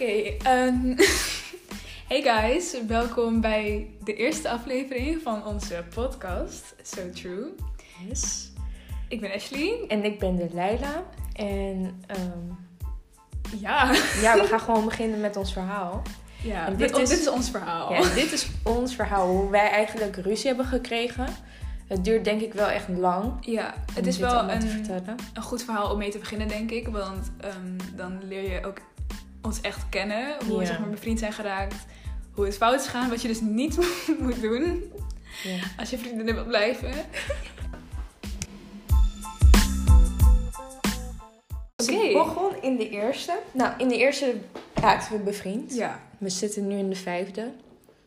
Oké, ehm, hey guys, welkom bij de eerste aflevering van onze podcast, So True. Yes. Ik ben Ashley. En ik ben de Leila. En ehm, Ja, ja, we gaan gewoon beginnen met ons verhaal. ja En dit, dit is- dit is ons verhaal. Ja, dit is ons verhaal, hoe wij eigenlijk ruzie hebben gekregen. Het duurt denk ik wel echt lang. Ja, het is wel een, een goed verhaal om mee te beginnen, denk ik. Want ehm, dan leer je ook ons echt kennen. Hoe we Ja. zeg maar, bevriend zijn geraakt. Hoe het fout is gegaan. Wat je dus niet moet doen als je vriendinnen wilt blijven. Dus Oké. ik begon in de eerste. Nou, in de eerste raakten we bevriend. Ja, We zitten nu in de vijfde.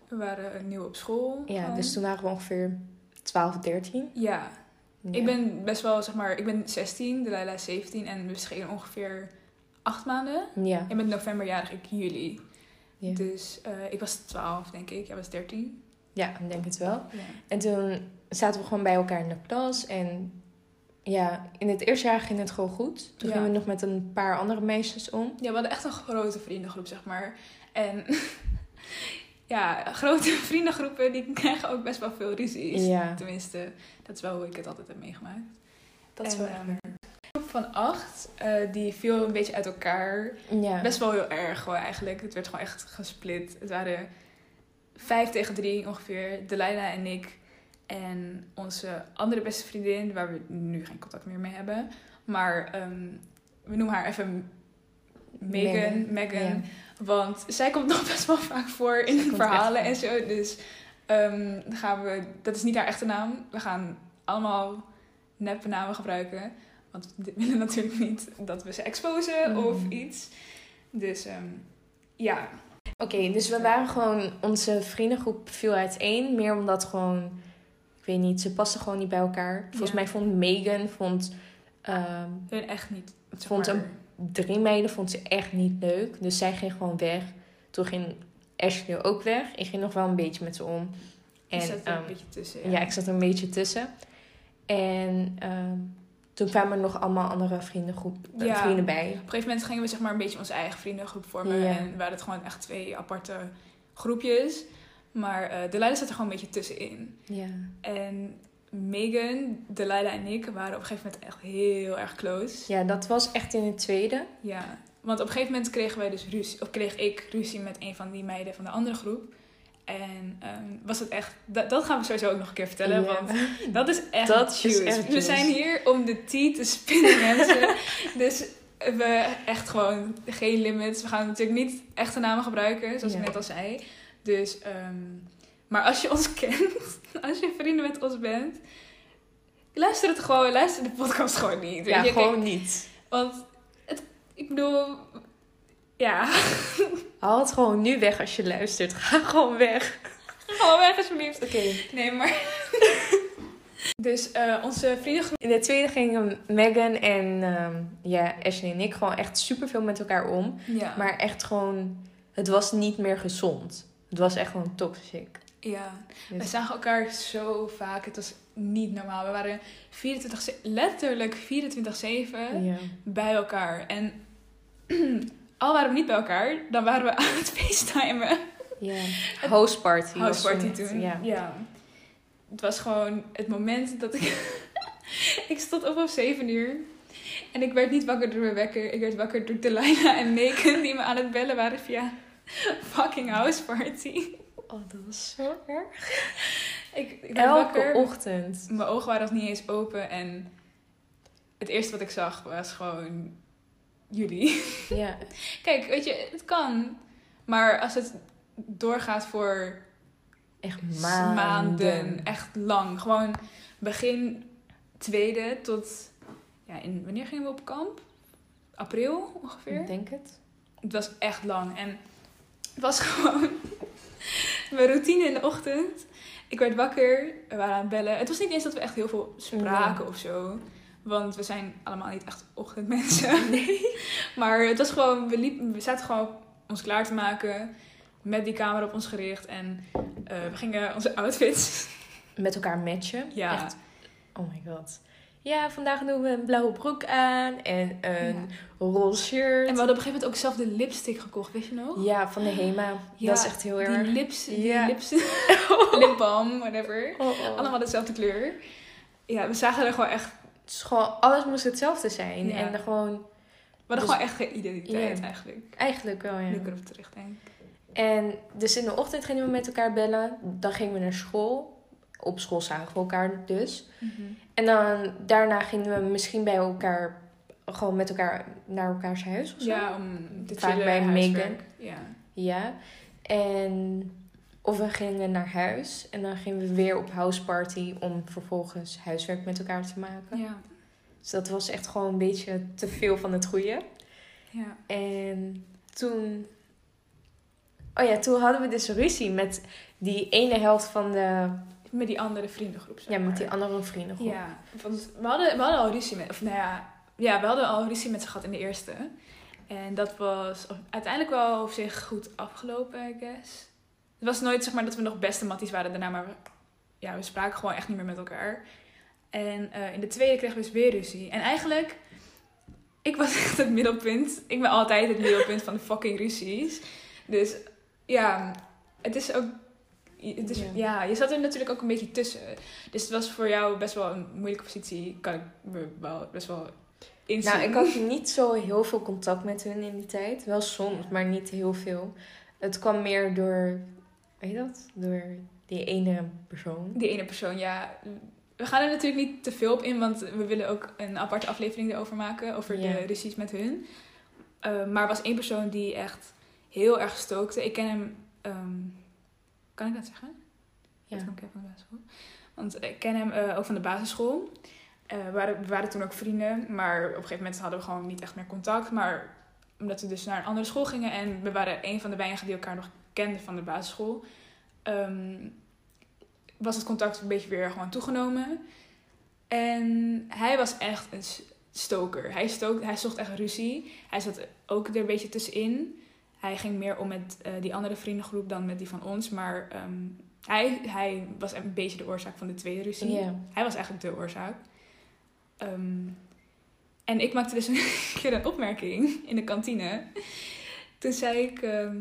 we waren nieuw op school. Ja, dus toen waren we ongeveer 12, 13. Ja, Ja. Ik ben best wel, zeg maar, ik ben 16, de Leila is 17 en we schelen ongeveer acht maanden. Ja. Ik ben novemberjarig, ik juli. Ja. Dus eh, ik was 12, denk ik. Jij was 13. ja, ik denk het wel. Ja. En toen zaten we gewoon bij elkaar in de klas. En ja, in het eerste jaar ging het gewoon goed. Toen Ja. gingen we nog met een paar andere meisjes om. ja, we hadden echt een grote vriendengroep, zeg maar. En ja, grote vriendengroepen die krijgen ook best wel veel ruzies. Ja. Tenminste, dat is wel hoe ik het altijd heb meegemaakt. Dat is En, wel echt ehm, waar. Een groep van acht, eh, die viel een beetje uit elkaar. Ja. Best wel heel erg gewoon eigenlijk. Het werd gewoon echt gesplit. Het waren vijf tegen drie ongeveer. Delilah en ik. En onze andere beste vriendin, waar we nu geen contact meer mee hebben. Maar ehm, we noemen haar even Megan. Megan, ja. Want zij komt nog best wel vaak voor in Zij verhalen en zo. Dus ehm, gaan we, dat is niet haar echte naam. We gaan allemaal neppe namen gebruiken. Want we willen natuurlijk niet dat we ze exposen Mhm. of iets. Dus ehm, ja. Oké, dus we waren gewoon... Onze vriendengroep viel uiteen. Meer omdat gewoon... Ik weet niet, ze pasten gewoon niet bij elkaar. Volgens Ja. mij vond Megan... Vond, ehm, Hun echt niet. Vond maar- een- drie meiden vond ze echt niet leuk. Dus zij ging gewoon weg. Toen ging Ashley ook weg. Ik ging nog wel een beetje met ze om. En, zat er ehm, een beetje tussen. Ja, ik zat er een beetje tussen. En ehm, toen kwamen er nog allemaal andere vriendengroep, eh, Ja. vrienden bij. Op een gegeven moment gingen we zeg maar een beetje onze eigen vriendengroep vormen. Ja. En waren het gewoon echt twee aparte groepjes. Maar eh de leider zat er gewoon een beetje tussenin. Ja. En Megan, Delilah en ik waren op een gegeven moment echt heel erg close. ja, dat was echt in het tweede. Ja. Want op een gegeven moment kregen wij dus ruzie, of kreeg ik ruzie met een van die meiden van de andere groep. En ehm, was het echt, dat, dat gaan we sowieso ook nog een keer vertellen, want dat is echt Dat is juice. echt We juice. zijn hier om de tea te spinnen, mensen. dus we echt gewoon geen limits. We gaan natuurlijk niet echte namen gebruiken, zoals ik net al zei. Dus, ehm, maar als je ons kent, als je vrienden met ons bent, luister het gewoon, luister de podcast gewoon niet. Ja, je. Kijk, gewoon niet. want het, ik bedoel, ja, Haal het gewoon nu weg als je luistert. Ga gewoon weg. gewoon weg alsjeblieft. Oké. Nee, maar. dus eh, onze vriendengroep. In de tweede gingen Megan en ehm, ja, Ashley en ik gewoon echt superveel met elkaar om. Ja. Maar echt gewoon, het was niet meer gezond. Het was echt gewoon toxic. ja. Dus- We zagen elkaar zo vaak. Het was niet normaal. We waren 24, ze- letterlijk 24-7 ja. bij elkaar. En al waren we niet bij elkaar, dan waren we aan het facetimen. Ja, house party. was House party toen. Ja. Ja. Het was gewoon het moment dat ik... ik stond op om 7 uur. En ik werd niet wakker door mijn wekker. Ik werd wakker door Delilah en Megan die me aan het bellen waren via fucking house party. Oh, dat was zo erg. Ik, ik Elke wakker. ochtend. Mijn ogen waren nog niet eens open. En het eerste wat ik zag was gewoon jullie. Ja, Kijk, weet je, het kan. Maar als het doorgaat voor echt maanden. maanden. echt lang. Gewoon begin tweede tot... Ja, in, wanneer gingen we op kamp? April ongeveer? Ik denk het. Het was echt lang. En het was gewoon mijn routine in de ochtend. Ik werd wakker, we waren aan het bellen. Het was niet eens dat we echt heel veel spraken of zo. Want we zijn allemaal niet echt ochtendmensen. Nee. Maar het was gewoon, we, liepen, we zaten gewoon ons klaar te maken. Met die camera op ons gericht. En eh, we gingen onze outfits. Met elkaar matchen. Ja. Echt. Oh my god. ja, vandaag doen we een blauwe broek aan en een roze shirt. En we hadden op een gegeven moment ook zelf de lipstick gekocht, weet je nog? Ja, van de Hema. Ja, dat is echt heel erg. Die lips, die Ja. lips, lipbalm, whatever. Oh, oh. Allemaal dezelfde kleur. Ja, we zagen er gewoon echt... Gewoon, alles moest hetzelfde zijn. Ja. En dan gewoon, We hadden Dus- gewoon echt geen identiteit eigenlijk. eigenlijk wel, ja. Nu ik erop terugdenk. En dus in de ochtend gingen we met elkaar bellen. Dan gingen we naar school. Op school zagen we elkaar dus. En dan daarna gingen we misschien bij elkaar, gewoon met elkaar naar elkaars huis of zo. Ja, om te Vaak bij. Megan. Ja. Ja. En of we gingen naar huis. En dan gingen we weer op houseparty om vervolgens huiswerk met elkaar te maken. Ja. Dus dat was echt gewoon een beetje te veel van het goede. ja. En toen. Oh ja, toen hadden we dus ruzie met die ene helft van de. Met die andere vriendengroep. zeg Ja, met die andere vrienden. Ja, want we hadden, we hadden al ruzie met... Of nou ja, ja, we hadden al ruzie met ze gehad in de eerste. En dat was uiteindelijk wel op zich goed afgelopen, I guess. Het was nooit zeg maar dat we nog beste matties waren daarna, maar we, ja, we spraken gewoon echt niet meer met elkaar. En eh, in de tweede kregen we dus weer ruzie. En eigenlijk, ik was echt het middelpunt. Ik ben altijd het middelpunt van de fucking ruzies. Dus ja, het is ook... Het is, Ja. ja. je zat er natuurlijk ook een beetje tussen. Dus het was voor jou best wel een moeilijke positie. Kan ik me wel best wel inzien. Nou, ik had niet zo heel veel contact met hun in die tijd. Wel soms, maar niet heel veel. Het kwam meer door. Weet je dat? Door die ene persoon. Die ene persoon, ja. We gaan er natuurlijk niet te veel op in, want we willen ook een aparte aflevering erover maken. Over Ja. de ruzies met hun. Eh, maar er was één persoon die echt heel erg stookte. Ik ken hem... ehm, kan ik dat zeggen? Ja. Dat kan ik even van de basisschool. Want ik ken hem eh, ook van de basisschool. Eh, we, waren, we waren toen ook vrienden, maar op een gegeven moment hadden we gewoon niet echt meer contact. Maar omdat we dus naar een andere school gingen en we waren een van de weinigen die elkaar nog kenden van de basisschool, ehm, was het contact een beetje weer gewoon toegenomen. En hij was echt een stoker. Hij, stook, hij zocht echt ruzie. Hij zat ook er een beetje tussenin. Hij ging meer om met eh, die andere vriendengroep dan met die van ons. Maar ehm, hij, hij was een beetje de oorzaak van de tweede ruzie. Hij was eigenlijk de oorzaak. Ehm, en ik maakte dus een keer een opmerking in de kantine. Toen zei ik... ehm,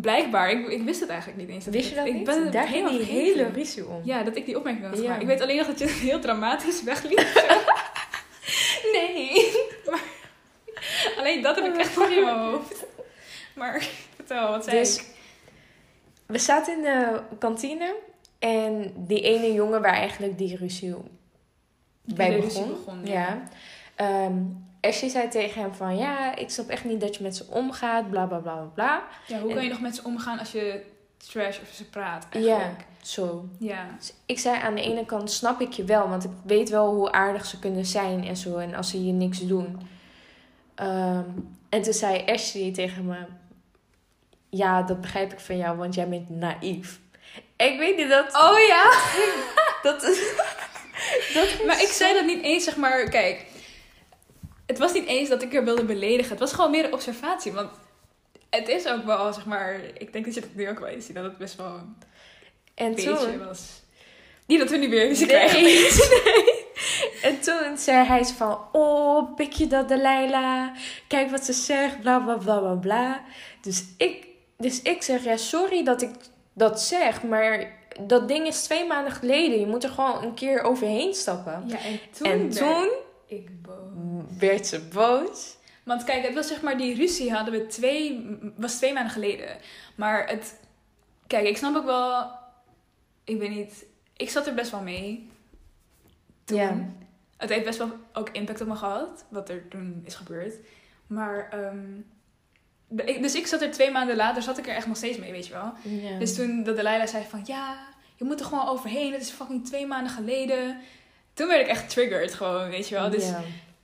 blijkbaar, ik, ik wist het eigenlijk niet eens. dat Wist ik je dat ik niet? ben het Daar ging helemaal die hele ruzie om. Ja, dat ik die opmerking had Ja. gemaakt. Ik weet alleen nog dat je het heel dramatisch wegliep. nee. Maar, alleen dat heb ik echt nog in mijn hoofd. Maar vertel, wat zei Dus ik? we zaten in de kantine. En die ene jongen waar eigenlijk die ruzie bij de begon. begon, ja. ja. Ehm, Ashley zei tegen hem van... Ja, ik snap echt niet dat je met ze omgaat. Bla, bla, bla, bla. Ja, hoe En- kan je nog met ze omgaan als je trash over ze praat Ja, eigenlijk? zo. Ja. Dus ik zei aan de ene kant snap ik je wel, want ik weet wel hoe aardig ze kunnen zijn en zo. En als ze je niks doen. Ehm, en toen zei Ashley tegen me: Ja, dat begrijp ik van jou, want jij bent naïef. Ik weet niet dat. Oh ja? dat, dat Maar ik zei dat niet eens, zeg maar, kijk. Het was niet eens dat ik er wilde beledigen. Het was gewoon meer een observatie. Want het is ook wel, zeg maar, ik denk dat je dat nu ook wel eens ziet, dat het best wel een En beetje toen. was. Niet dat we nu weer ruzie Nee. krijgen. nee. En toen zei hij van, oh, pik je dat Delilah? Kijk wat ze zegt, bla bla bla bla bla. Dus ik, dus ik zeg, ja, sorry dat ik dat zeg, maar dat ding is twee maanden geleden. Je moet er gewoon een keer overheen stappen. Ja, en toen, en werd toen ik boos. werd ze boos. Want kijk, het was zeg maar, die ruzie hadden we twee, was twee maanden geleden. Maar het, kijk, ik snap ook wel, ik weet niet, ik zat er best wel mee. Toen. Ja. Het heeft best wel ook impact op me gehad, wat er toen is gebeurd. Maar, ehm, dus ik zat er twee maanden later, zat ik er echt nog steeds mee, weet je wel. Ja. Dus toen dat Delilah zei van, ja, je moet er gewoon overheen, het is fucking twee maanden geleden. Toen werd ik echt triggered gewoon, weet je wel. Dus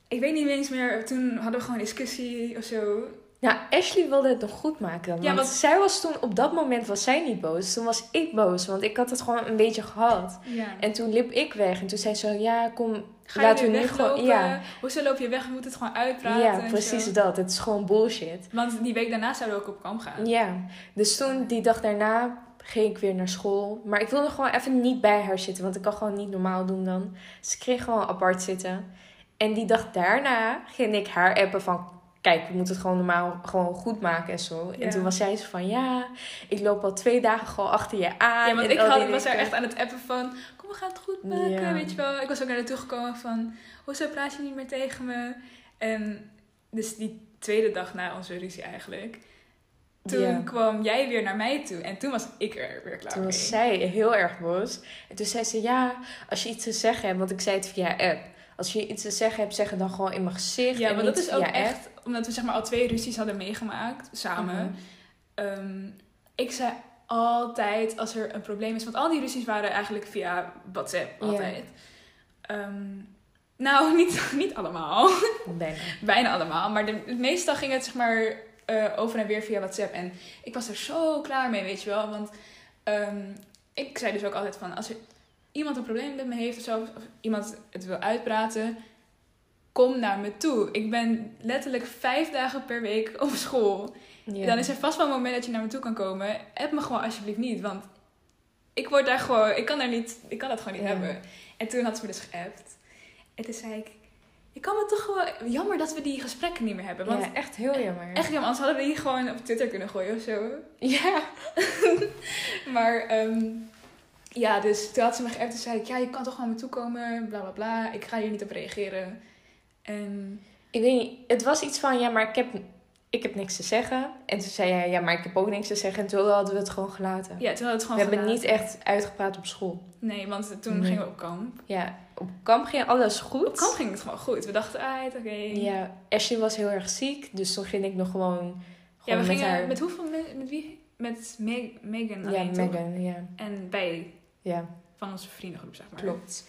ik weet niet eens meer, toen hadden we gewoon een discussie of zo. Nou, Ashley wilde het nog goed maken. Want, Ja, want- zij was toen, op dat moment was zij niet boos. Toen was ik boos, want ik had het gewoon een beetje gehad. Ja. En toen liep ik weg. En toen zei ze, ja, kom, Ga je laten nu we nu weglopen? gewoon... Ja, Hoezo loop je weg? We moeten het gewoon uitpraten. ja precies dat. Het is gewoon bullshit. Want die week daarna zouden we ook op kamp gaan. Ja, dus toen, die dag daarna, ging ik weer naar school. Maar ik wilde gewoon even niet bij haar zitten, want ik kan gewoon niet normaal doen dan. Dus ik kreeg gewoon apart zitten. En die dag daarna ging ik haar appen van... Kijk, we moeten het gewoon normaal gewoon goed maken en zo. Ja. En toen was zij zo van... Ja, ik loop al twee dagen gewoon achter je aan. Ja, want ik had, was er dingen. echt aan het appen van... Kom, we gaan het goed maken, Ja. weet je wel. Ik was ook naar naartoe gekomen van... Hoezo praat je niet meer tegen me? En dus die tweede dag na onze ruzie eigenlijk... Toen kwam jij weer naar mij toe. En toen was ik er weer klaar Toen mee. was zij heel erg boos. En toen zei ze, ja, als je iets te zeggen hebt, want ik zei het via app. Als je iets te zeggen hebt, zeg het dan gewoon in mijn gezicht. Ja, maar dat is ook app. echt... Omdat we zeg maar al twee ruzies hadden meegemaakt, samen. Mhm. Ehm, ik zei altijd als er een probleem is... Want al die ruzies waren eigenlijk via WhatsApp, altijd. Ehm, nou, niet, niet allemaal. Bijna. Bijna allemaal. Maar de, meestal ging het zeg maar eh, over en weer via WhatsApp. En ik was er zo klaar mee, weet je wel. Want ehm, ik zei dus ook altijd van... Als er iemand een probleem met me heeft of zo... Of iemand het wil uitpraten... Kom naar me toe. Ik ben letterlijk vijf dagen per week op school. Ja. Dan is er vast wel een moment dat je naar me toe kan komen. App me gewoon alsjeblieft niet. Want ik word daar gewoon... Ik kan, daar niet, ik kan dat gewoon niet hebben. En toen had ze me dus geappt. En toen zei ik... Je kan me toch gewoon... Jammer dat we die gesprekken niet meer hebben. Want ja, echt heel jammer. Echt jammer, anders hadden we die gewoon op Twitter kunnen gooien of zo. Ja. Maar ehm, ja, dus toen had ze me geappt en zei ik... Ja, je kan toch gewoon me toe komen, bla bla bla. Ik ga hier niet op reageren. En Ik weet niet, het was iets van, ja, maar ik heb, ik heb niks te zeggen. En toen zei jij, ja, maar ik heb ook niks te zeggen. En toen hadden we het gewoon gelaten. ja, toen had het we gewoon hebben gelaten. niet echt uitgepraat op school. Nee, want toen Nee. gingen we op kamp. Ja, op kamp ging alles goed. Op kamp ging het gewoon goed. We dachten, ah, oké. Ja, Ashley was heel erg ziek. Dus toen ging ik nog gewoon, Ja, gewoon we met gingen... haar... Met hoeveel... Met, met wie? Met Meg, Megan ja, alleen? Megan, ja. En bij Ja, van onze vriendengroep, zeg maar. klopt.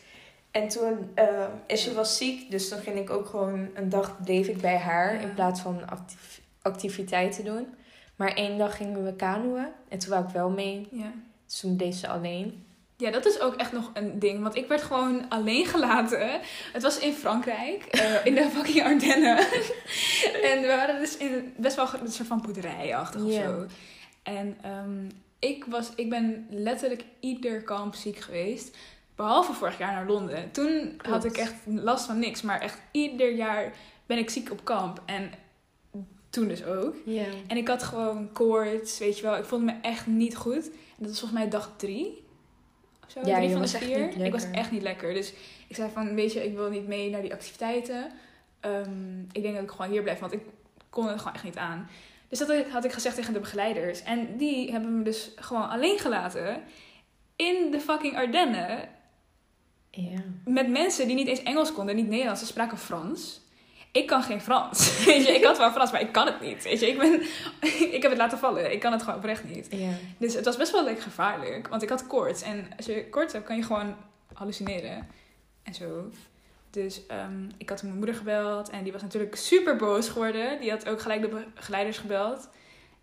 En toen, eh Ashley was ziek. Dus toen ging ik ook gewoon een dag bleef ik bij haar. Ja. In plaats van actief- activiteiten doen. Maar één dag gingen we kanoën. En toen wou ik wel mee. Ja. Dus toen deed ze alleen. Ja, dat is ook echt nog een ding. Want ik werd gewoon alleen gelaten. Het was in Frankrijk, eh, in de fucking Ardennen. en we waren dus in best wel een soort van boerderijachtig of Ja. zo. En ehm, ik, was, ik ben letterlijk ieder kamp ziek geweest. Behalve vorig jaar naar Londen. Toen had ik echt last van niks. Maar echt ieder jaar ben ik ziek op kamp. En toen dus ook. Ja. En ik had gewoon koorts, weet je wel. Ik voelde me echt niet goed. En dat was volgens mij dag drie. Of zo, Ja, drie van de vier. ik was echt niet lekker. Dus ik zei van, weet je, ik wil niet mee naar die activiteiten. Ehm, ik denk dat ik gewoon hier blijf, want ik kon het gewoon echt niet aan. Dus dat had ik gezegd tegen de begeleiders. En die hebben me dus gewoon alleen gelaten. In de fucking Ardennen. Met mensen die niet eens Engels konden, niet Nederlands. Ze spraken Frans. Ik kan geen Frans. Weet je, ik had wel Frans, maar ik kan het niet. Weet je, ik, ben, ik heb het laten vallen. Ik kan het gewoon oprecht niet. Dus het was best wel like, gevaarlijk. Want ik had koorts. En als je koorts hebt, kan je gewoon hallucineren. En zo. Dus ehm, ik had mijn moeder gebeld. En die was natuurlijk super boos geworden. Die had ook gelijk de begeleiders gebeld.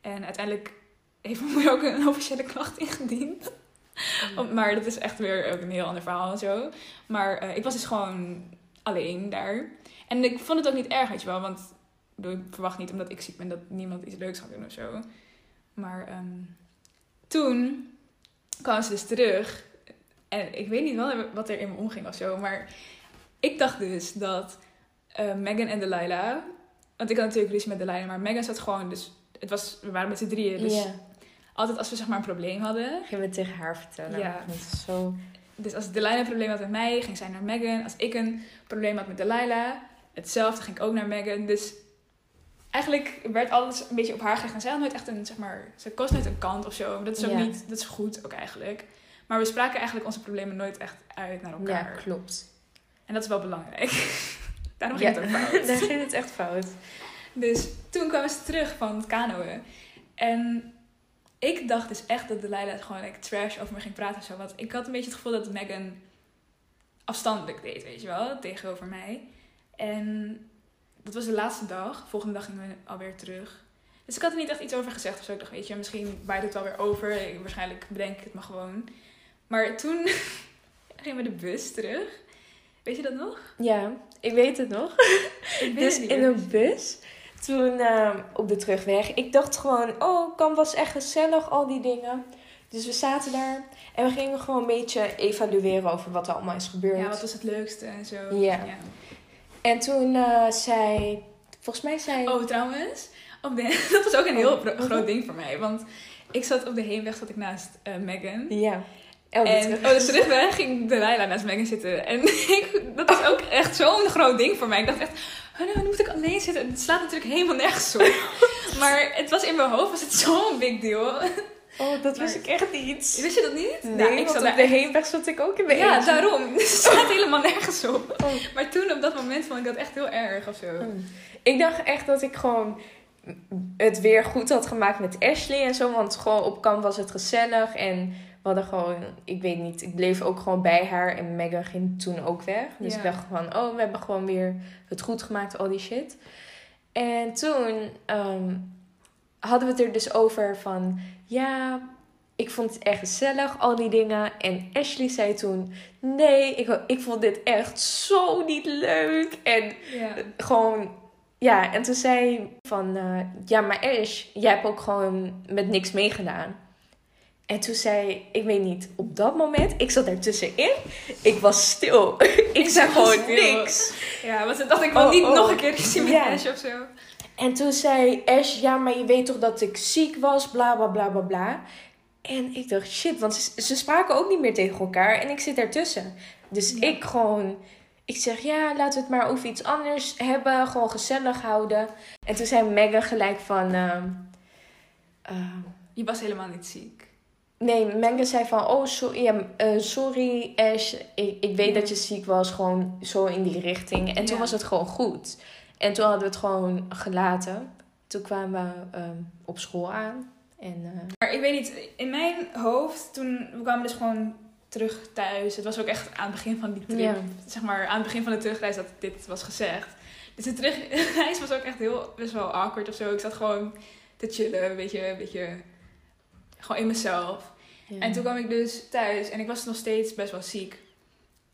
En uiteindelijk heeft mijn moeder ook een officiële klacht ingediend. Om- Maar dat is echt weer ook een heel ander verhaal en zo. Maar eh, ik was dus gewoon alleen daar. En ik vond het ook niet erg, weet je wel. Want ik verwacht niet omdat ik ziek ben dat niemand iets leuks gaat doen of zo. Maar ehm, toen kwam ze dus terug. En ik weet niet wel wat er in me omging of zo. Maar ik dacht dus dat eh, Megan en Delilah... Want ik had natuurlijk ruzie met Delilah. Maar Megan zat gewoon... Dus het was, we waren met z'n drieën. Dus altijd als we zeg maar een probleem hadden... Ging we tegen haar vertellen. Ja. Dat is zo... Dus als Delilah een probleem had met mij, ging zij naar Megan. Als ik een probleem had met Delilah, hetzelfde ging ik ook naar Megan. Dus eigenlijk werd alles een beetje op haar gericht. En zij had nooit echt een, zeg maar, ze koos nooit een kant of zo. Dat is ook Ja. niet, dat is goed ook eigenlijk. Maar we spraken eigenlijk onze problemen nooit echt uit naar Ja, elkaar. klopt. En dat is wel belangrijk. Daarom Ja. ging het ook fout. Daar ging het echt fout. Dus toen kwamen ze terug van het kanoën. En ik dacht dus echt dat Delilah gewoon like, trash over me ging praten of zo. Want ik had een beetje het gevoel dat Megan afstandelijk deed, weet je wel, tegenover mij. En dat was de laatste dag. Volgende dag gingen we alweer terug. Dus ik had er niet echt iets over gezegd of zo. Ik dacht, weet je, misschien waait het wel weer over. Ik- Waarschijnlijk bedenk ik het maar gewoon. Maar toen gingen we de bus terug. Weet je dat nog? Ja, ik weet het nog. Ik Dus het in een bus, toen ehm, op de terugweg, ik dacht gewoon, oh, kan was echt gezellig, al die dingen. Dus we zaten daar en we gingen gewoon een beetje evalueren over wat er allemaal is gebeurd. Ja, wat was het leukste en zo. Ja. En toen eh, zei, volgens mij zei... Oh, trouwens, op de, dat was ook een heel Oh. groot ding voor mij. Want ik zat op de heenweg zat ik naast eh, Megan. Ja. Oh, En terug. oh, dus terugweg ging Delilah naast Megan zitten. En ik, dat is ook echt zo'n groot ding voor mij. Ik dacht echt, oh nee, nu moet ik alleen zitten. Het slaat natuurlijk helemaal nergens op. Maar het was in mijn hoofd was het zo'n big deal. Oh, dat wist maar- ik echt niet. Wist je dat niet? Nee, Nou, ik zat op de echt- heenweg zat ik ook in mijn Ja, eentje. daarom. Het slaat helemaal nergens op. Oh. Maar toen op dat moment vond ik dat echt heel erg of zo. Hmm. Ik dacht echt dat ik gewoon het weer goed had gemaakt met Ashley en zo. Want gewoon op kamp was het gezellig. En we hadden gewoon, ik weet niet, ik bleef ook gewoon bij haar. En Megan ging toen ook weg. Dus Ja. ik dacht van, oh, we hebben gewoon weer het goed gemaakt, al die shit. En toen ehm, hadden we het er dus over van, ja, ik vond het echt gezellig, al die dingen. En Ashley zei toen, nee, ik, ik vond dit echt zo niet leuk. En Ja. gewoon, ja, en toen zei van, eh, ja, maar Ash, jij hebt ook gewoon met niks meegedaan. En toen zei, ik weet niet, op dat moment, ik zat ertussenin, ik was stil. ik zei was gewoon stil. niks. Ja, want ze dacht ik wil Oh, niet oh. nog een keer zien met Ja. Ash of zo. En toen zei Ash, ja, maar je weet toch dat ik ziek was, bla bla bla bla bla. En ik dacht, shit, want ze, ze spraken ook niet meer tegen elkaar en ik zit ertussen. Dus Ja. ik gewoon, ik zeg, ja, laten we het maar over iets anders hebben, gewoon gezellig houden. En toen zei Megan gelijk van, ehm, ehm, Je was helemaal niet ziek. nee, Megan zei van, oh, sorry, ja, eh, sorry Ash, ik, ik weet dat je ziek was, gewoon zo in die richting. En toen Ja. was het gewoon goed. En toen hadden we het gewoon gelaten. Toen kwamen we ehm, op school aan. En eh, Maar ik weet niet, in mijn hoofd, toen we kwamen dus gewoon terug thuis. Het was ook echt aan het begin van die trip. Ja. Zeg maar aan het begin van de terugreis dat dit was gezegd. Dus de terugreis was ook echt heel, best wel awkward of zo. Ik zat gewoon te chillen, een beetje, een beetje gewoon in mezelf. ja. En toen kwam ik dus thuis en ik was nog steeds best wel ziek.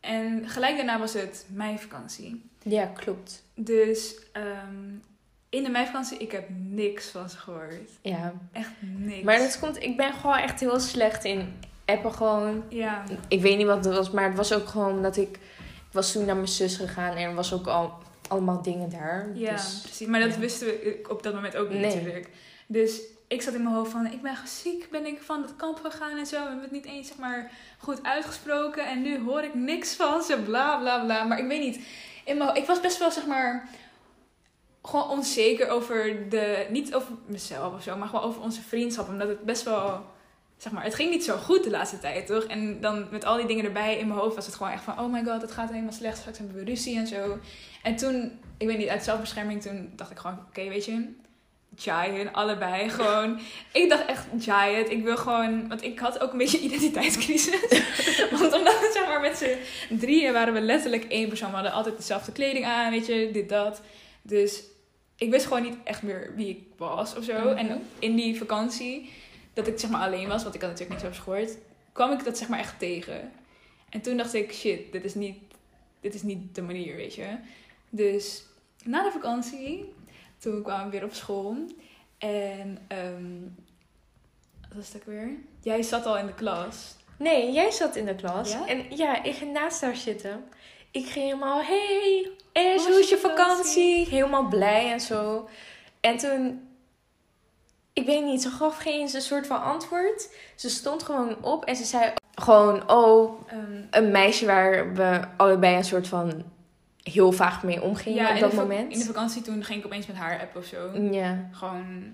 En gelijk daarna was het meivakantie. Ja, klopt. Dus ehm, in de meivakantie, ik heb niks van ze gehoord. Ja. Echt niks. Maar dat komt, ik ben gewoon echt heel slecht in appen gewoon. Ja, Ik weet niet wat het was, maar het was ook gewoon dat ik... Ik was toen naar mijn zus gegaan en er was ook al allemaal dingen daar. ja Dus, precies. Maar dat ja. wisten we op dat moment ook niet Nee. natuurlijk. Dus ik zat in mijn hoofd van, ik ben ziek, ben ik van het kamp gegaan en zo. We hebben het niet eens zeg maar goed uitgesproken. En nu hoor ik niks van ze, bla bla bla. Maar ik weet niet, in mijn, ik was best wel zeg maar gewoon onzeker over de, niet over mezelf of zo, maar gewoon over onze vriendschap. Omdat het best wel, zeg maar, het ging niet zo goed de laatste tijd, toch? En dan met al die dingen erbij in mijn hoofd was het gewoon echt van, oh my god, het gaat helemaal slecht, straks hebben we ruzie en zo. En toen, ik weet niet, uit zelfbescherming, toen dacht ik gewoon, oké, weet je, Giant, allebei gewoon. Ik dacht echt Giant. Ik wil gewoon, want ik had ook een beetje identiteitscrisis. want omdat we zeg maar met z'n drieën waren we letterlijk één persoon. We hadden altijd dezelfde kleding aan, weet je, dit, dat. Dus ik wist gewoon niet echt meer wie ik was of zo. Mhm. En in die vakantie, dat ik zeg maar alleen was, want ik had natuurlijk niks over gehoord, kwam ik dat zeg maar echt tegen. En toen dacht ik, shit, dit is niet, dit is niet de manier, weet je. Dus na de vakantie, toen kwamen we weer op school. En, ehm wat was het ook weer? Jij zat al in de klas. Nee, jij zat in de klas. Ja? En ja, ik ging naast haar zitten. Ik ging helemaal, hey, was hoe is je vakantie? Helemaal blij en zo. En toen, ik weet niet, ze gaf geen eens een soort van antwoord. Ze stond gewoon op en ze zei gewoon, oh, Ehm, een meisje waar we allebei een soort van heel vaag mee omgingen op in dat moment. In de vakantie toen ging ik opeens met haar app of zo. Ja, Gewoon,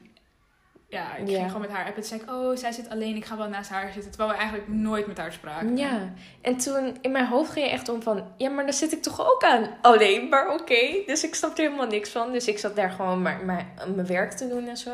ja, ik Ja. ging gewoon met haar app. En zei ik, oh, zij zit alleen, ik ga wel naast haar zitten. Terwijl we eigenlijk nooit met haar spraken. ja. En toen in mijn hoofd ging je echt om van, ja, maar daar zit ik toch ook aan alleen, maar oké. Dus ik snapte helemaal niks van. Dus ik zat daar gewoon maar, maar mijn werk te doen en zo.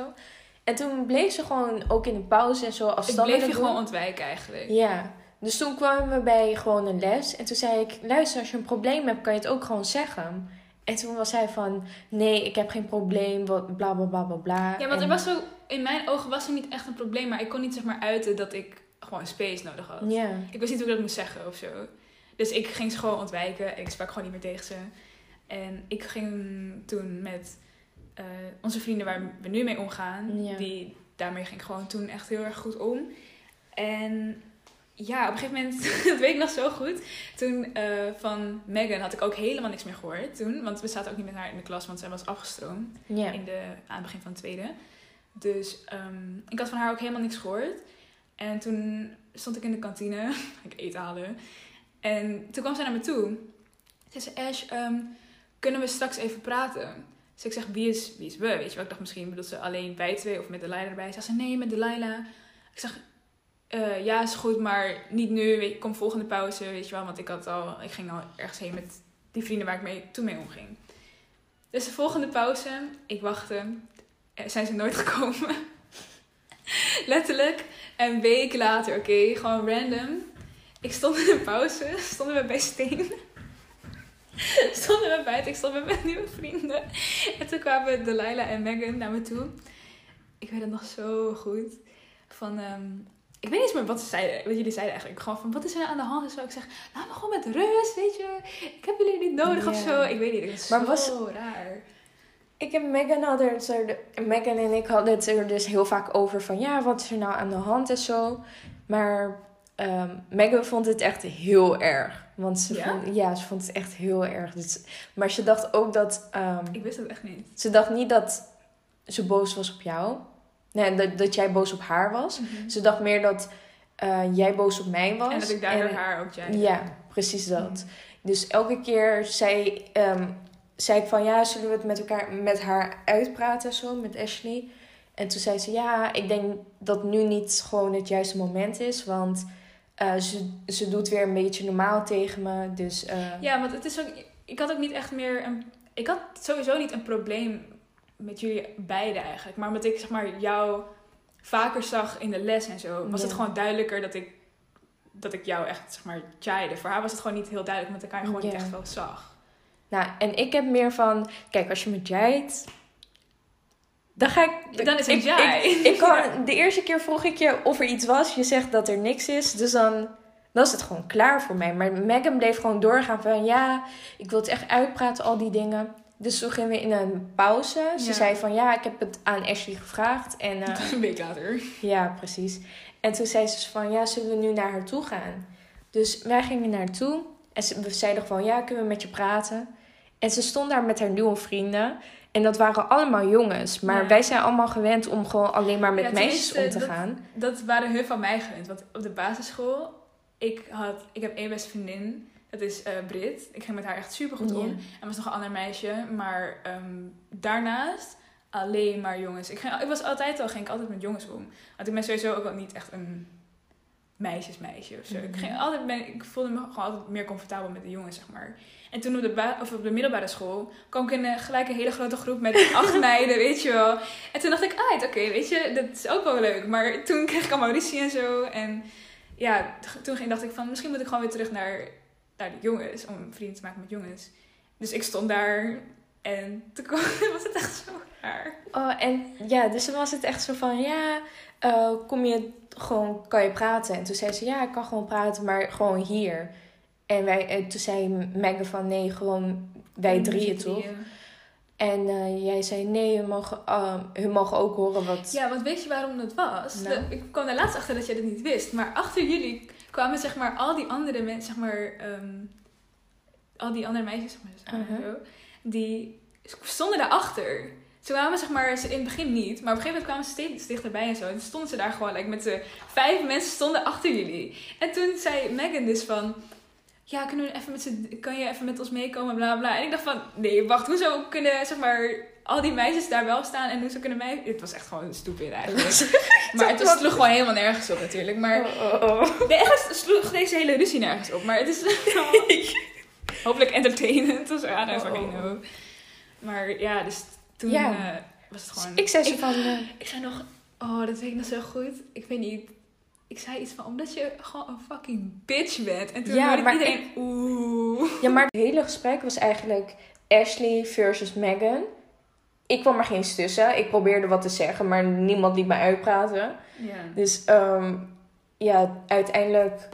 En toen bleef ze gewoon ook in de pauze en zo Ik afstandelijk bleef je doen. gewoon ontwijken eigenlijk. Ja, dus toen kwamen we bij gewoon een les. En toen zei ik, luister, als je een probleem hebt, kan je het ook gewoon zeggen. En toen was hij van, nee, ik heb geen probleem, bla bla bla bla bla. Ja, want er was zo, in mijn ogen was er niet echt een probleem, maar ik kon niet zeg maar uiten dat ik gewoon space nodig had. Ja, Ik wist niet hoe ik dat moest zeggen of zo. Dus ik ging ze gewoon ontwijken en ik sprak gewoon niet meer tegen ze. En ik ging toen met eh, onze vrienden waar we nu mee omgaan, Ja. die, daarmee ging ik gewoon toen echt heel erg goed om. En ja, op een gegeven moment, dat weet ik nog zo goed. Toen eh, van Megan had ik ook helemaal niks meer gehoord toen. Want we zaten ook niet met haar in de klas, want zij was afgestroomd Ja. in de, aan het begin van het tweede. Dus ehm, ik had van haar ook helemaal niks gehoord. En toen stond ik in de kantine, ik eten halen. En toen kwam zij naar me toe. Ze zei, Ash, ehm, kunnen we straks even praten? Dus ik zeg, wie is, wie is we? Weet je wel, ik dacht misschien bedoelt ze alleen wij twee of met Delilah erbij. Ze zei, nee, met Delilah. Ik zeg, eh, ja, is goed, maar niet nu. Je, kom volgende pauze, weet je wel. Want ik, had al, ik ging al ergens heen met die vrienden waar ik mee, toen mee omging. Dus de volgende pauze, ik wachtte. Eh, Zijn ze nooit gekomen. Letterlijk. En week later, oké, gewoon random. Ik stond in de pauze, stonden we bij Steen. stonden we buiten, ik stond met mijn nieuwe vrienden. En toen kwamen Delilah en Megan naar me toe. Ik weet het nog zo goed. Van, ehm, ik weet niet eens meer wat ze zeiden, wat jullie zeiden eigenlijk. Gewoon van, wat is er aan de hand en zo. Ik zeg, laat me gewoon met rust, weet je. Ik heb jullie niet nodig of zo. Ik weet niet, het is Maar zo was- raar. Ik heb Megan hadden het er, Megan en ik hadden het er dus heel vaak over van ja, wat is er nou aan de hand en zo. Maar ehm, Megan vond het echt heel erg. Want ze, Ja? Vond, ja, ze vond het echt heel erg. Dus, maar ze dacht ook dat. ehm, Ik wist het echt niet. ze dacht niet dat ze boos was op jou. Nee, dat, dat jij boos op haar was. Ze dacht meer dat eh, jij boos op mij was. En dat ik daardoor En- haar ook jij. Ja, precies dat. Mhm. Dus elke keer zei, ehm, zei ik van ja, zullen we het met elkaar met haar uitpraten zo, met Ashley. En toen zei ze ja, ik denk dat nu niet gewoon het juiste moment is, want eh, ze, ze doet weer een beetje normaal tegen me. Dus eh, Ja, want het is ook. Ik had ook niet echt meer een. Ik had sowieso niet een probleem met jullie beiden eigenlijk. Maar omdat ik zeg maar jou vaker zag in de les en zo, was het Ja. gewoon duidelijker dat ik dat ik jou echt zeg maar chaaide. Voor haar was het gewoon niet heel duidelijk, omdat ik haar gewoon niet Ja. echt wel zag. nou, en ik heb meer van, kijk, als je me jijt, dan ga ik... Dan is het ik, jij. Ik, ik kan, de eerste keer vroeg ik je of er iets was. Je zegt dat er niks is. Dus dan, dan is het gewoon klaar voor mij. Maar Megan bleef gewoon doorgaan van... Ja, ik wil het echt uitpraten, al die dingen. Dus toen gingen we in een pauze. Ze Ja. zei van... Ja, ik heb het aan Ashley gevraagd. En eh, een week later. ja, precies. En toen zei ze van... Ja, zullen we nu naar haar toe gaan? Dus wij gingen naar haar toe. En ze, we zeiden gewoon... Ja, kunnen we met je praten? En ze stond daar met haar nieuwe vrienden... En dat waren allemaal jongens. Maar Ja. wij zijn allemaal gewend om gewoon alleen maar met Ja, meisjes om te dat- gaan. Dat waren hun van mij gewend. Want op de basisschool, ik, had, ik heb één beste vriendin. Dat is eh Brit. Ik ging met haar echt super goed om. En was nog een ander meisje. Maar ehm, daarnaast alleen maar jongens. Ik, ging, ik was altijd al, ging ik altijd met jongens om. Want ik ben sowieso ook wel niet echt een meisjesmeisje of zo. Ik, ging Mhm. altijd, ben, ik voelde me gewoon altijd meer comfortabel met de jongens, zeg maar. En toen op de, of op de middelbare school kwam ik in een, gelijk een hele grote groep met acht meiden, weet je wel. En toen dacht ik, ah, oké, weet je, dat is ook wel leuk. Maar toen kreeg ik allemaal ruzie en zo. En ja, toen ging, dacht ik van, misschien moet ik gewoon weer terug naar, naar de jongens. Om vrienden te maken met jongens. Dus ik stond daar en toen was het echt zo raar. Oh, en ja, dus toen was het echt zo van, ja, eh, kom je gewoon, kan je praten? En toen zei ze, ja, ik kan gewoon praten, maar gewoon hier. En wij, en toen zei Megan van, nee, gewoon wij Met drieën toch? En eh, jij zei, nee, hun mogen, eh, hun mogen ook horen wat... Ja, want weet je waarom dat was? Nou. Ik kwam daar laatst achter dat jij dat niet wist. Maar achter jullie kwamen zeg maar al die andere mensen, zeg maar... ehm, al die andere meisjes, zeg maar, zeg maar Mhm. zo, die stonden daarachter. Ze kwamen zeg maar, ze- in het begin niet, maar op een gegeven moment kwamen ze steeds dichterbij en zo. En toen stonden ze daar gewoon, like, met z'n vijf mensen stonden achter jullie. En toen zei Megan dus van, ja, kunnen we even met z'n, kan je even met ons meekomen, bla bla. En ik dacht van, nee, wacht, hoezo kunnen, zeg maar, al die meisjes daar wel staan en hoezo kunnen mij... Het was echt gewoon stupid eigenlijk. maar het was- sloeg gewoon helemaal nergens op natuurlijk. Maar Oh, oh, oh. Nee, echt sloeg deze hele ruzie nergens op. Maar het is hopelijk entertainend of zo. I don't Oh. know. Maar ja, dus toen Ja. eh, was het gewoon... Ik zei zo Ik- van, eh, Ik zei nog... Oh, dat weet ik nog zo goed. Ik weet niet... Ik zei iets van, omdat je gewoon een fucking bitch bent. En toen Ja, hoorde iedereen... Oeh. ja, maar het hele gesprek was eigenlijk Ashley versus Megan. Ik kwam er geen tussen. Ik probeerde wat te zeggen, maar niemand liet me uitpraten. Ja. Dus ehm, ja, uiteindelijk.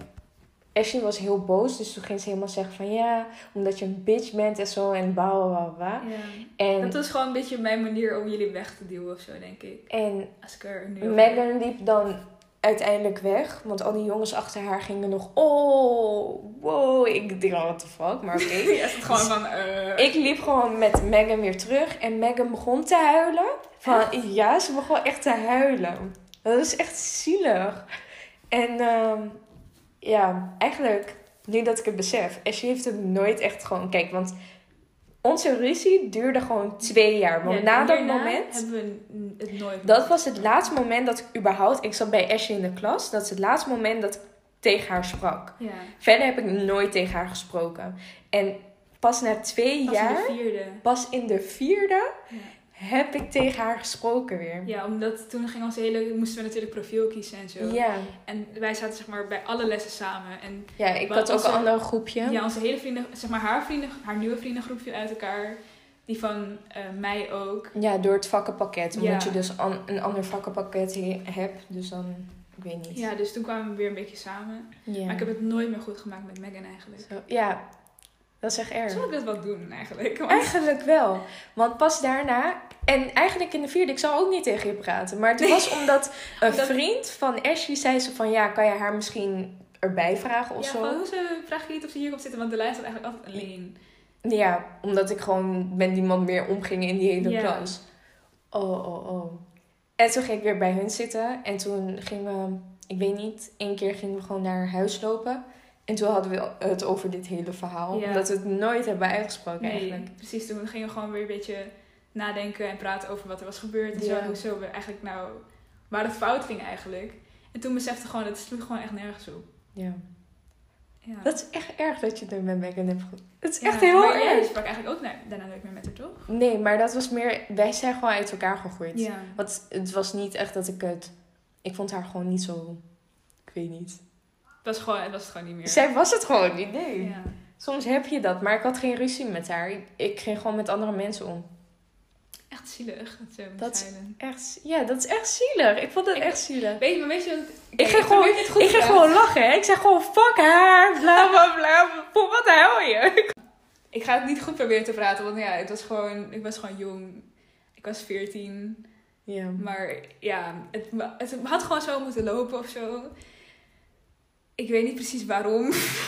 Ashley was heel boos, dus toen ging ze helemaal zeggen van ja, omdat je een bitch bent en zo en bla bla bla, ja. En, Dat was gewoon een beetje mijn manier om jullie weg te duwen of zo, denk ik. en Als ik er nu liep dan uiteindelijk weg. Want al die jongens achter haar gingen nog... Oh, wow. Ik denk, oh, what the fuck. Maar oké. Ja, gewoon van... eh, Ik liep gewoon met Megan weer terug. En Megan begon te huilen. Van, ja, ze begon echt te huilen. Dat is echt zielig. En ehm, ja, eigenlijk, nu dat ik het besef, Ashley heeft het nooit echt gewoon... Kijk, want onze ruzie duurde gewoon twee jaar. Want ja, na dat moment... hebben we het nooit Dat was het laatste moment dat ik überhaupt... Ik zat bij Ashley in de klas. Dat is het laatste moment dat ik tegen haar sprak. Ja, Verder heb ik nooit tegen haar gesproken. En pas na twee pas in jaar, de vierde. pas in de vierde, Ja. Heb ik tegen haar gesproken weer. Ja, omdat toen ging onze hele, moesten we natuurlijk profiel kiezen en zo. Ja, En wij zaten zeg maar bij alle lessen samen. En ja ik had ook onze- een ander groepje. ja, onze hele vrienden, zeg maar haar vrienden, haar nieuwe vriendengroep viel uit elkaar. Die van eh, mij ook. Ja, door het vakkenpakket. Omdat Ja. je dus an- een ander vakkenpakket he- hebt. Dus dan, ik weet niet. Ja, dus toen kwamen we weer een beetje samen. Ja. Maar ik heb het nooit meer goed gemaakt met Megan eigenlijk. Zo, ja, dat is echt erg. Zou ik dat wel doen eigenlijk? Want- Eigenlijk wel. Want pas daarna... En eigenlijk in de vierde, ik zou ook niet tegen je praten. Maar het was omdat een Omdat- vriend van Ashley zei ze van... Ja, kan je haar misschien erbij vragen of ja, zo? hoe ze vraag je niet of ze hier komt zitten, want de lijst was eigenlijk altijd alleen. Ja, omdat ik gewoon met niemand meer omging in die hele Ja. klas. Oh, oh, oh. En toen ging ik weer bij hun zitten. En toen gingen we, ik weet niet, één keer gingen we gewoon naar huis lopen. En toen hadden we het over dit hele verhaal. Ja. Omdat we het nooit hebben uitgesproken Nee, eigenlijk. precies. Toen gingen we gewoon weer een beetje nadenken en praten over wat er was gebeurd. En zo, Ja. en hoezo we eigenlijk nou, waar het fout ging eigenlijk. En toen besefte gewoon, dat het sloeg gewoon echt nergens op. Ja. Ja. Dat is echt erg dat je het nu met Megan hebt. Het is echt heel maar jij erg. sprak eigenlijk ook na- daarna nooit meer met haar, toch? Nee, maar dat was meer... Wij zijn gewoon uit elkaar gegroeid. Ja. Want het was niet echt dat ik het... Ik vond haar gewoon niet zo... Ik weet niet. Het was, gewoon, was het gewoon niet meer. Zij was het gewoon niet, nee. Ja. Soms heb je dat, maar ik had geen ruzie met haar. Ik, ik ging gewoon met andere mensen om. Echt zielig dat Dat- huilen. Echt, ja, dat is echt zielig. Ik vond het Ik- echt zielig. Weet je, maar weet je... wat- Ik Kijk, ging gewoon, ik ging gewoon lachen. Hè? Ik zei gewoon, fuck haar, bla bla bla. Voor wat huil je? Ik ga het niet goed proberen te praten, want ja, het was gewoon... Ik was gewoon jong. Ik was 14. Ja. Maar ja, het, het had gewoon zo moeten lopen of zo. Ik weet niet precies waarom.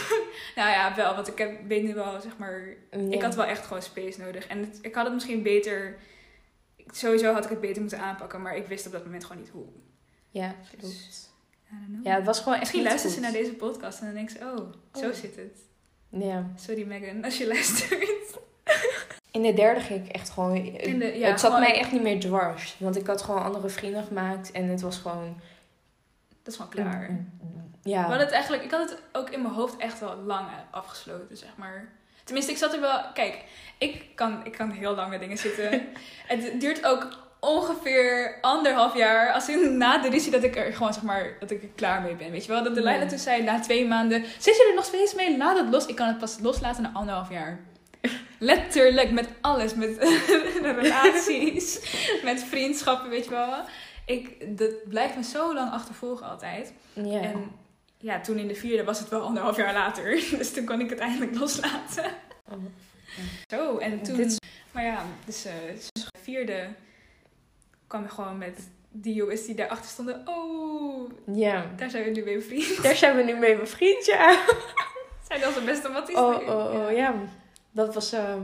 nou ja, wel, want ik heb, weet nu wel, zeg maar... Ik had wel echt gewoon space nodig. En het- ik had het misschien beter... Sowieso had ik het beter moeten aanpakken, maar ik wist op dat moment gewoon niet hoe. Ja, Dus. Ja, het was gewoon echt Misschien niet luistert ze naar deze podcast en dan denkt ze, oh, zo Oh. zit het. Ja. Sorry Megan, als je luistert. In de derde ging ik echt gewoon... In de- ja, het zat gewoon- mij echt niet meer dwars. Want ik had gewoon andere vrienden gemaakt. En het was gewoon... Dat is gewoon klaar. Ja. Hadden het eigenlijk, ik had het ook in mijn hoofd echt wel lang afgesloten, zeg maar. Tenminste, ik zat er wel. Kijk, ik kan, ik kan heel lang met dingen zitten. het duurt ook ongeveer anderhalf jaar. Als in na de ruzie dat ik er gewoon zeg maar dat ik er klaar mee ben. Weet je wel? Dat de. Leila toen zei na twee maanden. Zit je er nog steeds mee? Laat het los. Ik kan het pas loslaten na anderhalf jaar. Letterlijk met alles. Met relaties. met vriendschappen, weet je wel. Ik, dat blijft me zo lang achtervolgen altijd. ja. En ja, toen in de vierde was het wel anderhalf jaar later. Dus toen kon ik het eindelijk loslaten. Oh. Zo, en toen... Dit Maar ja, dus eh de vierde kwam ik gewoon met die jongens die daarachter stonden. Oh, Ja. daar zijn we nu mee bevriend. Daar zijn we nu mee bevriend, ja. Zijn onze beste matties Oh, oh, oh, ja. Dat was ehm,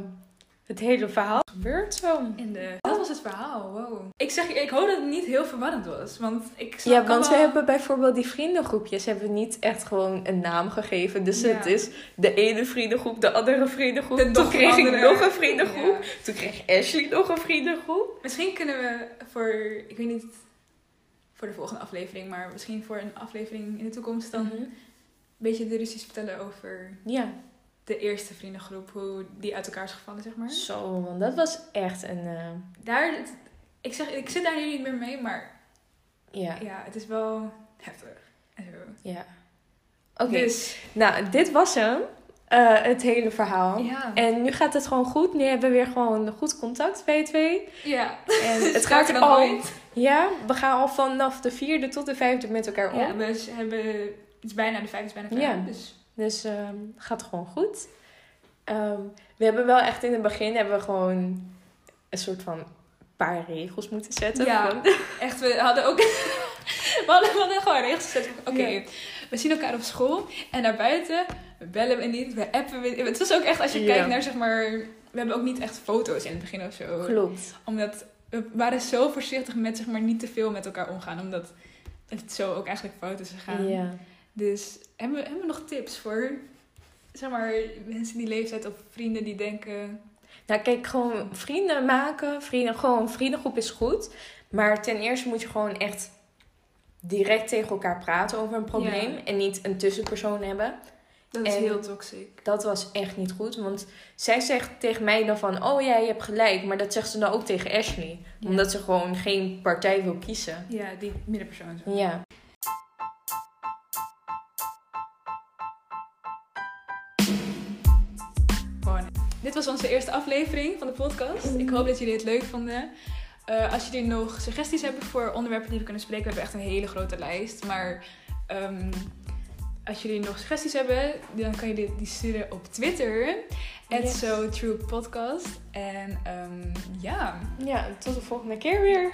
het hele verhaal. Gebeurd zo. En de... Was het verhaal, wow. Ik zeg je, ik hoop dat het niet heel verwarrend was. Want ik snap Ja, kan want we wel- hebben bijvoorbeeld die vriendengroepjes hebben niet echt gewoon een naam gegeven. Dus Ja. het is de ene vriendengroep, de andere vriendengroep. De Toen kreeg ik nog een vriendengroep. Ja. Toen kreeg Ashley nog een vriendengroep. Misschien kunnen we voor, ik weet niet voor de volgende aflevering, maar misschien voor een aflevering in de toekomst dan Mhm. een beetje de ruzies vertellen over Ja, de eerste vriendengroep, hoe die uit elkaar is gevallen, zeg maar. zo, want dat was echt een... eh, Daar, ik zeg, ik zit daar nu niet meer mee, maar ja, ja, het is wel heftig. Ja. Oké, Dus, nou, dit was hem. eh, het hele verhaal. ja. En nu gaat het gewoon goed. Nu hebben we weer gewoon goed contact, wij twee. ja. En het gaat dan al... ooit. Ja, we gaan al vanaf de vierde tot de vijfde met elkaar om. Ja, we hebben, het is bijna de vijf, het is bijna klaar. Ja. Dus, Dus ehm gaat gewoon goed. Ehm, we hebben wel echt in het begin hebben we gewoon een soort van paar regels moeten zetten. Ja. Echt, we hadden ook we, hadden, we hadden gewoon regels gezet. Oké, Ja. we zien elkaar op school. En naar buiten, we bellen we niet, we appen we Het was ook echt, als je Ja. kijkt naar zeg maar... We hebben ook niet echt foto's in het begin of zo. Klopt. Omdat we waren zo voorzichtig met zeg maar niet te veel met elkaar omgaan. Omdat het zo ook eigenlijk fout is gegaan. Ja. Dus hebben we, hebben we nog tips voor zeg maar mensen die leeftijd of vrienden die denken... Nou, kijk, gewoon vrienden maken. Vrienden, gewoon een vriendengroep is goed. Maar ten eerste moet je gewoon echt direct tegen elkaar praten over een probleem. Ja. En niet een tussenpersoon hebben. Dat is En- heel toxic. Dat was echt niet goed. Want zij zegt tegen mij dan van... Oh ja, je hebt gelijk. Maar dat zegt ze dan ook tegen Ashley. Ja. Omdat ze gewoon geen partij wil kiezen. Ja, die middenpersoon. Zo. Ja. Dit was onze eerste aflevering van de podcast. Ik hoop dat jullie het leuk vonden. Eh, als jullie nog suggesties hebben voor onderwerpen die we kunnen spreken, we hebben echt een hele grote lijst. Maar ehm, als jullie nog suggesties hebben, dan kan je die, die sturen op Twitter. Yes. so true podcast. En ehm, ja, Ja, tot de volgende keer weer.